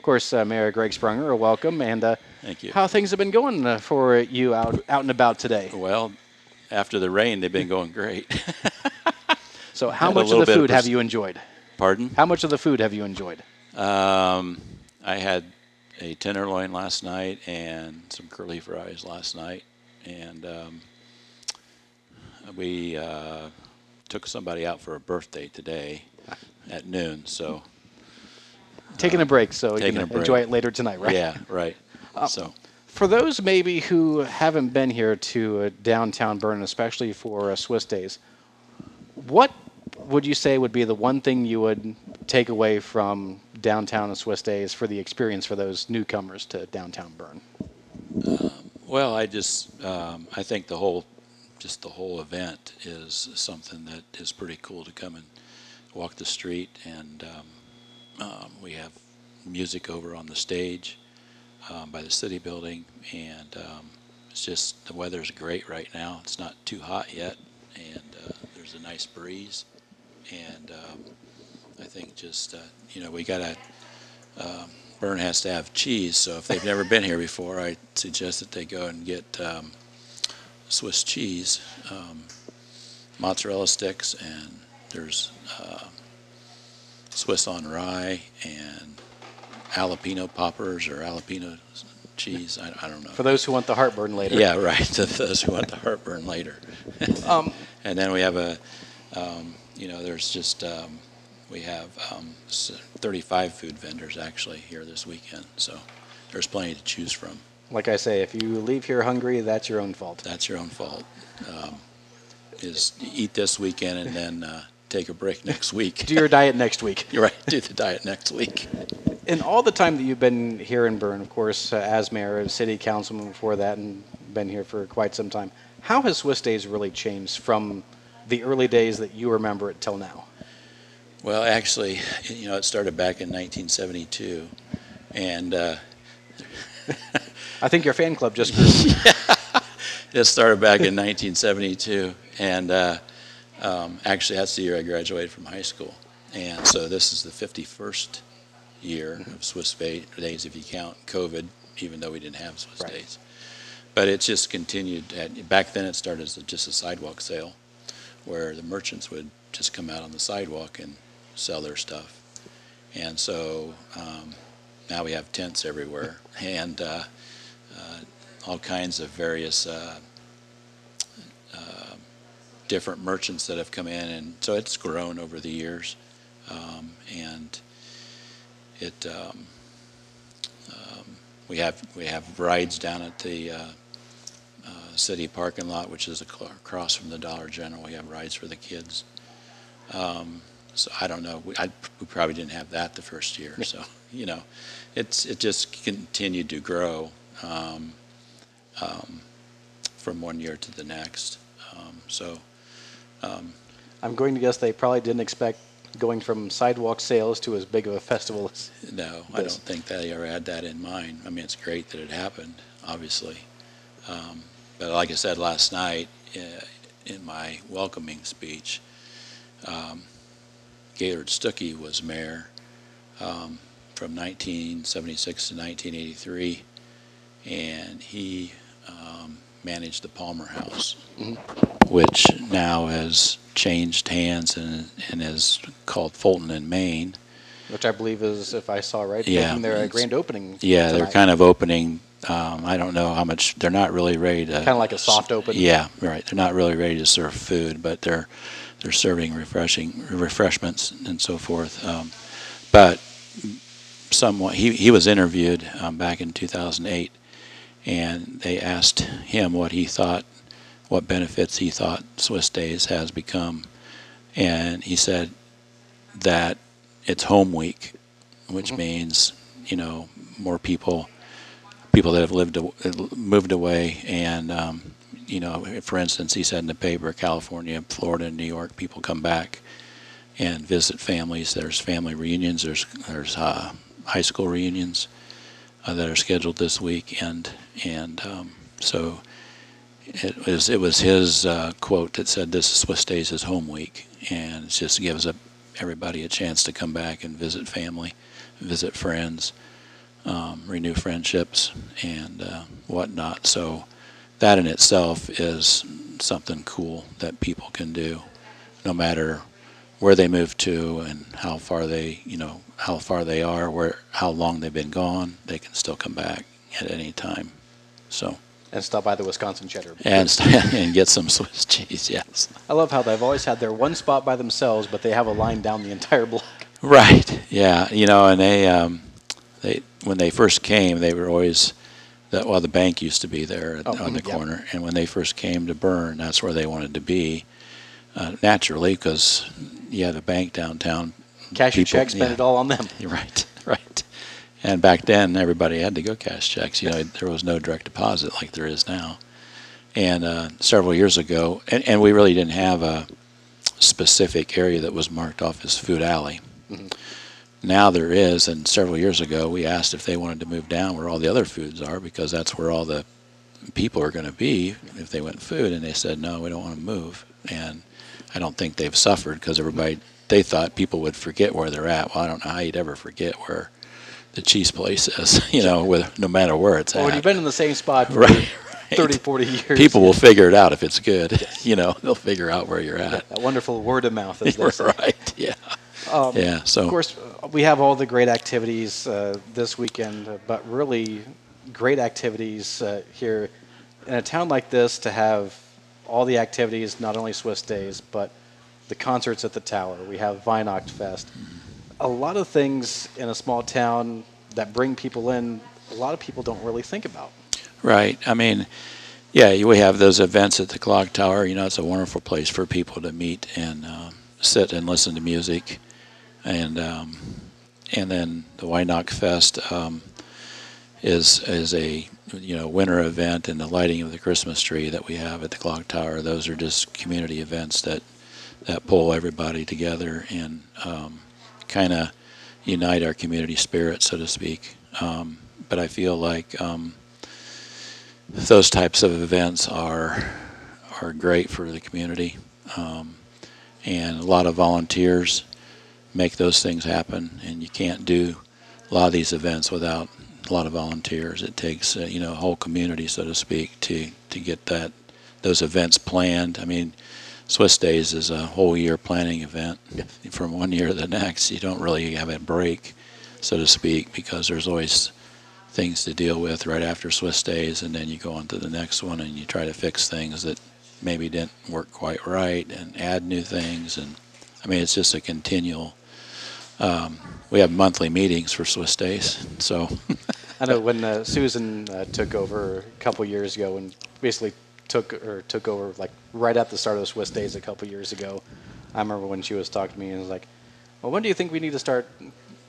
Of course, uh, Mayor Gregg Sprunger, welcome. And uh, Thank you. how things have been going uh, for you out out and about today. Well, after the rain, they've been going great. So, how Had much of the bit of food have you enjoyed? Pardon? How much of the food have you enjoyed? Um, I had a tenderloin last night and some curly fries last night, and um, we uh, took somebody out for a birthday today at noon. So Taking a break, so you can enjoy it later tonight, right? yeah, right. so For those maybe who haven't been here to uh, downtown Berne, especially for uh, Swiss Days, what would you say would be the one thing you would take away from downtown and Swiss Days for the experience for those newcomers to downtown Berne? Well, I just um, I think the whole just the whole event is something that is pretty cool to come and walk the street, and um, um, we have music over on the stage um, by the city building, and um, it's just the weather's great right now. It's not too hot yet, and uh, there's a nice breeze, and um, I think just uh, you know we got to um, Berne has to have cheese, so if they've never been here before, I suggest that they go and get um, Swiss cheese, mozzarella sticks, and there's uh, Swiss on rye and jalapeno poppers or jalapeno cheese. I, I don't know. For those who want the heartburn later. Yeah, right. To those who want the heartburn later. Um, And then we have a, um, you know, there's just, um, we have um, 35 food vendors actually here this weekend. So there's plenty to choose from. like I say, if you leave here hungry, that's your own fault. That's your own fault. Um, is eat this weekend and then uh, take a break next week. Do your diet next week. You're right. Do the diet next week. In all the time that you've been here in Berne, of course, uh, as mayor, city councilman before that, and been here for quite some time, how has Swiss Days really changed from the early days that you remember it till now? Well, actually, you know, it started back in 1972, and uh, I think your fan club just grew. yeah. It started back in 1972, and uh, um, actually, that's the year I graduated from high school. And so this is the 51st year of Swiss Days, if you count COVID, even though we didn't have Swiss Right. Days. But it just continued. At, back then, it started as just a sidewalk sale, where the merchants would just come out on the sidewalk and sell their stuff. And so um, now we have tents everywhere, and uh, uh, all kinds of various uh, different merchants that have come in, and so it's grown over the years, um, and it um, um, we have we have rides down at the uh, uh, city parking lot, which is across from the Dollar General. We have rides for the kids. Um, so I don't know. We, I, we probably didn't have that the first year. So you know, it's it just continued to grow. Um, um, from one year to the next. Um, so, um, I'm going to guess they probably didn't expect going from sidewalk sales to as big of a festival as. no, I don't think they ever had that in mind. I mean, it's great that it happened, obviously. Um, but like I said last night uh, in my welcoming speech, um, Gaylord Stuckey was mayor um, from 1976 to 1983, and he um, managed the Palmer House, which now has changed hands and, and is called Fulton and Maine. Which I believe is, if I saw right, Yeah, making their grand opening. Yeah, they're kind of opening. Um, I don't know how much. They're not really ready to. Kind of like a soft open. Yeah, right. They're not really ready to serve food, but they're they're serving refreshing refreshments and so forth. Um, but somewhat, he he was interviewed um, back in 2008, and they asked him what he thought, what benefits he thought Swiss Days has become, and he said that it's home week, which means you know more people people that have lived moved away. And um, you know for instance he said in the paper california florida new york people come back and visit families. There's family reunions. There's there's uh, high school reunions uh, that are scheduled this week and and um, so it was it was his uh, quote that said this is Swiss Days his home week and it just gives up everybody a chance to come back and visit family visit friends um, renew friendships and uh, whatnot. So that in itself is something cool that people can do, no matter where they move to and how far they, you know, how far they are, where how long they've been gone. They can still come back at any time. So And stop by the Wisconsin Cheddar. and and get some Swiss cheese. Yes. I love how they've always had their one spot by themselves, but they have a line down the entire block. Right. Yeah. You know, and they um, they when they first came, they were always that. Well, the bank used to be there at, Oh, on the yeah. corner, and when they first came to Berne, that's where they wanted to be. Uh, naturally, because you had a bank downtown. Cash your People- check, spend yeah. it all on them. You're Right. Right. And back then, everybody had to go cash checks. You know, there was no direct deposit like there is now. And uh, several years ago, and, and we really didn't have a specific area that was marked off as food alley. Mhm. Now there is, and several years ago, we asked if they wanted to move down where all the other foods are because that's where all the people are going to be if they went food. And they said, no, we don't want to move. And I don't think they've suffered because everybody, they thought people would forget where they're at. Well, I don't know how you'd ever forget where the cheese place is, you know, with no matter where it's at. Well, you've been in the same spot for Right, 30, 40 years. People will figure it out if it's good. You know, they'll figure out where you're at. That wonderful word of mouth, as they say. right. Yeah. Um, Yeah. So. Of course, we have all the great activities uh, this weekend, uh, but really great activities uh, here in a town like this to have all the activities, not only Swiss Days, but the concerts at the Tower. We have Weihnacht Fest. A lot of things in a small town that bring people in, a lot of people don't really think about. Right. I mean, yeah, we have those events at the clock tower. You know, it's a wonderful place for people to meet and um, sit and listen to music, and um, and then the Weihnacht Fest um, is is a you know winter event, and the lighting of the Christmas tree that we have at the clock tower. Those are just community events that that pull everybody together and um, kind of unite our community spirit, so to speak. Um, but I feel like um, those types of events are are great for the community, um, and a lot of volunteers make those things happen. And you can't do a lot of these events without a lot of volunteers. It takes uh, you know a whole community, so to speak, to to get that those events planned. I mean, Swiss Days is a whole year planning event from one year to the next. You don't really have a break, so to speak, because there's always things to deal with right after Swiss days, and then you go on to the next one and you try to fix things that maybe didn't work quite right and add new things. And I mean, it's just a continual. Um, we have monthly meetings for Swiss days, so I know when uh, Susan uh, took over a couple years ago and basically took or took over like right at the start of the Swiss Days a couple years ago. I remember when she was talking to me and was like, "Well, when do you think we need to start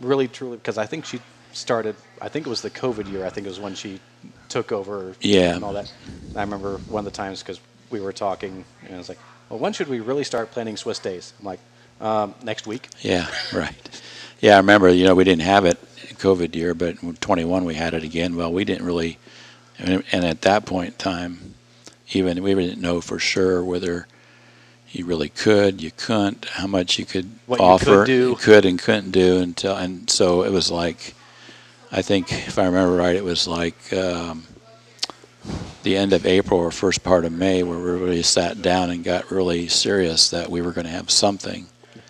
really truly?" Because I think she started. I think it was the COVID year. I think it was when she took over. Yeah. And all that. I remember one of the times because we were talking and I was like, "Well, when should we really start planning Swiss Days?" I'm like, um, "Next week." yeah, right. Yeah, I remember. You know, we didn't have it COVID year, but in 21 we had it again. Well, we didn't really, and, at that point in time, even we didn't know for sure whether you really could, you couldn't, how much you could What you could offer, you could and couldn't do until, and so it was like, I think if I remember right, it was like um, the end of April or first part of May where we really sat down and got really serious that we were going to have something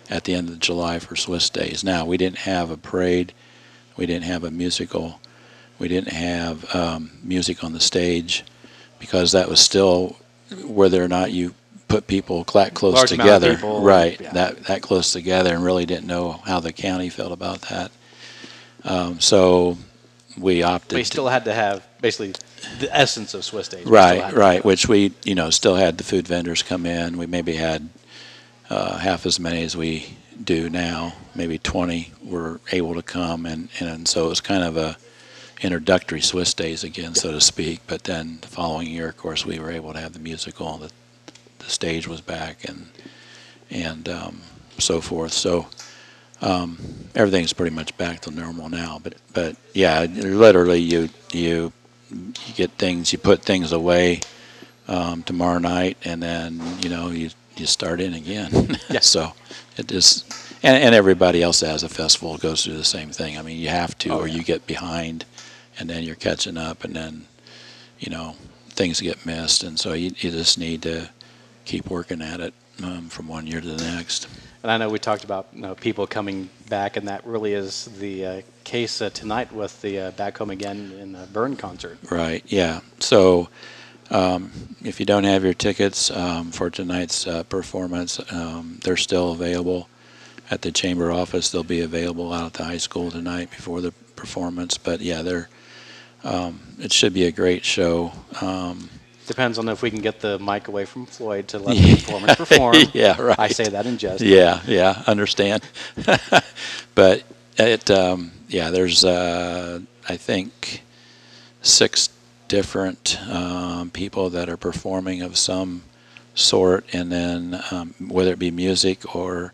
at the end of July for Swiss Days. Now we didn't have a parade, we didn't have a musical, we didn't have um, music on the stage because that was still whether or not you put people that close Large together, people, right? yeah. That that close together, and really didn't know how the county felt about that. Um, so we opted. We still had to have basically the essence of Swiss still Right, right, which we, you know, still had the food vendors come in. We maybe had uh, half as many as we do now. Maybe 20 were able to come, and, and so it was kind of a introductory Swiss days again, so to speak. But then the following year, of course, we were able to have the musical, the, the stage was back, and, and um, so forth. So um, everything's pretty much back to normal now. But, but yeah, literally you, you you get things, you put things away um, tomorrow night, and then you know you you start in again. Yeah. so it is, and, and everybody else that has a festival goes through the same thing. I mean, you have to, Oh, or yeah. you get behind. and then you're catching up, and then you know things get missed, and so you, you just need to keep working at it um, from one year to the next. And I know we talked about you know, people coming back, and that really is the uh, case uh, tonight with the uh, Back Home Again in the Berne concert. Right. Yeah. So, um, if you don't have your tickets um, for tonight's uh, performance, um, they're still available at the chamber office. They'll be available out at the high school tonight before the performance. But yeah, they're. Um, it should be a great show. Um, Depends on if we can get the mic away from Floyd to let the performers perform. yeah. Right. I say that in jest. Yeah, yeah, understand. but it, um, yeah, there's, uh, I think, six different um, people that are performing of some sort, and then um, whether it be music or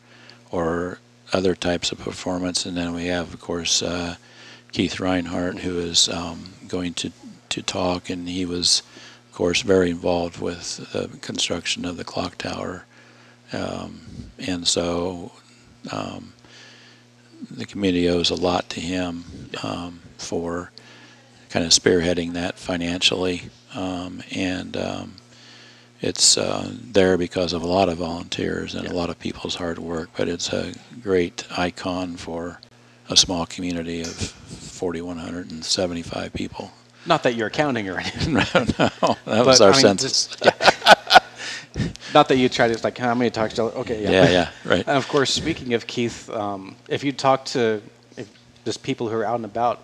or other types of performance, and then we have, of course, uh, Keith Reinhard, who is um, going to to talk, and he was, of course, very involved with the construction of the clock tower. Um, and so um, the community owes a lot to him um, for kind of spearheading that financially. Um, and um, it's uh, there because of a lot of volunteers and Yeah. a lot of people's hard work, but it's a great icon for a small community of 4,175 people. Not that you're counting or anything. no, no, that was our I mean, census. yeah. Not that you try to like how many talks to okay yeah yeah, yeah, right. And of course, speaking of Keith, um, if you talk to if, just people who are out and about,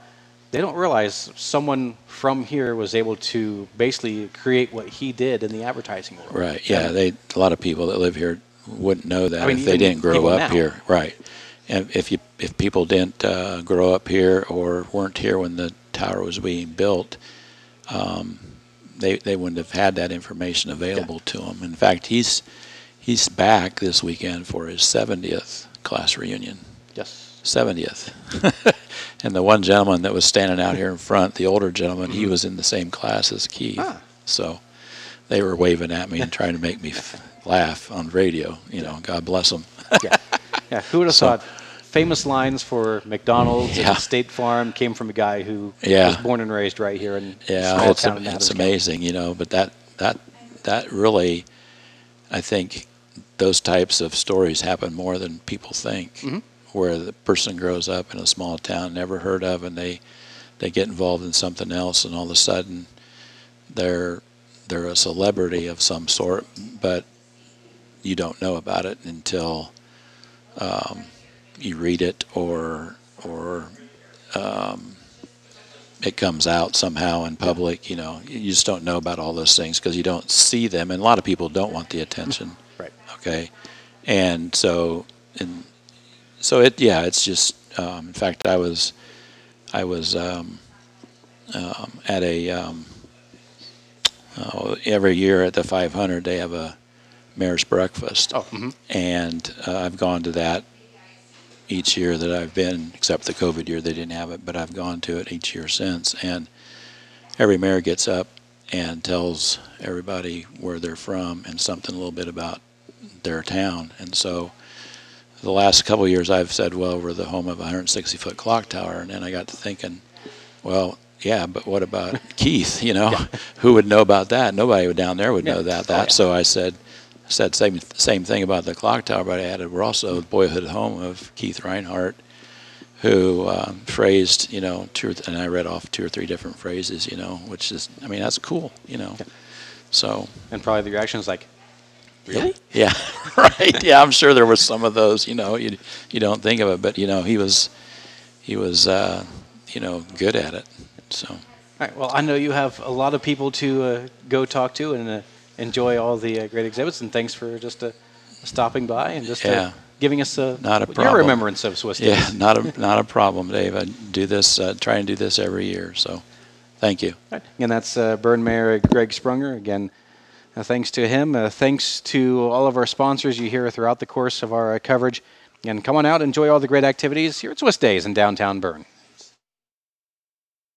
they don't realize someone from here was able to basically create what he did in the advertising world. Right. Yeah. They a lot of people that live here wouldn't know that I mean, if they didn't grow up now. here. Right. And if you if people didn't uh, grow up here or weren't here when the tower was being built, um, they they wouldn't have had that information available to them. In fact, he's he's back this weekend for his 70th class reunion. Yes. 70th. and the one gentleman that was standing out here in front, the older gentleman, he Mhm. was in the same class as Keith. Ah. So they were waving at me and trying to make me f- laugh on radio. You know, God bless them. Yeah. Yeah. Who would have So- thought? Famous lines for McDonald's Yeah. and State Farm came from a guy who Yeah. was born and raised right here in Yeah, small it's, town in it's County. amazing, you know, but that, that, that really, I think those types of stories happen more than people think. Mhm. Where the person grows up in a small town, never heard of, and they, they get involved in something else, and all of a sudden, they're they're a celebrity of some sort, but you don't know about it until um, you read it or or um, it comes out somehow in public. You know, you just don't know about all those things because you don't see them, and a lot of people don't want the attention. Right. Okay, and so and so it yeah, it's just um, in fact I was I was um, um, at a um, uh, every year at the 500 they have a mayor's breakfast Oh. hmm and uh, I've gone to that each year that I've been, except the COVID year they didn't have it, but I've gone to it each year since. And every mayor gets up and tells everybody where they're from and something a little bit about their town. And so the last couple of years I've said, well, we're the home of a 160 foot clock tower. And then I got to thinking, well, yeah, but what about Keith? You know, who would know about that? Nobody down there would Yeah. know that. Oh, That yeah. so I said, said same same thing about the clock tower, but I added we're also the boyhood home of Keith Reinhard, who um, phrased you know two or th- and I read off two or three different phrases, you know, which is I mean that's cool, you know. So And probably the reaction is like, really? yeah, right. Yeah, I'm sure there was some of those, you know, you you don't think of it, but you know he was he was uh, you know good at it. So All right. Well, I know you have a lot of people to uh, go talk to and uh, enjoy all the uh, great exhibits. And thanks for just uh, stopping by and just uh, Yeah. giving us uh, Not a problem. your remembrance of Swiss yeah, days. not a not a problem, Dave. I do this uh, try and do this every year. So thank you. Right. And that's uh, Berne Mayor Gregg Sprunger. Again, thanks to him. Thanks to all of our sponsors you hear throughout the course of our uh, coverage. And come on out, enjoy all the great activities here at Swiss Days in downtown Berne.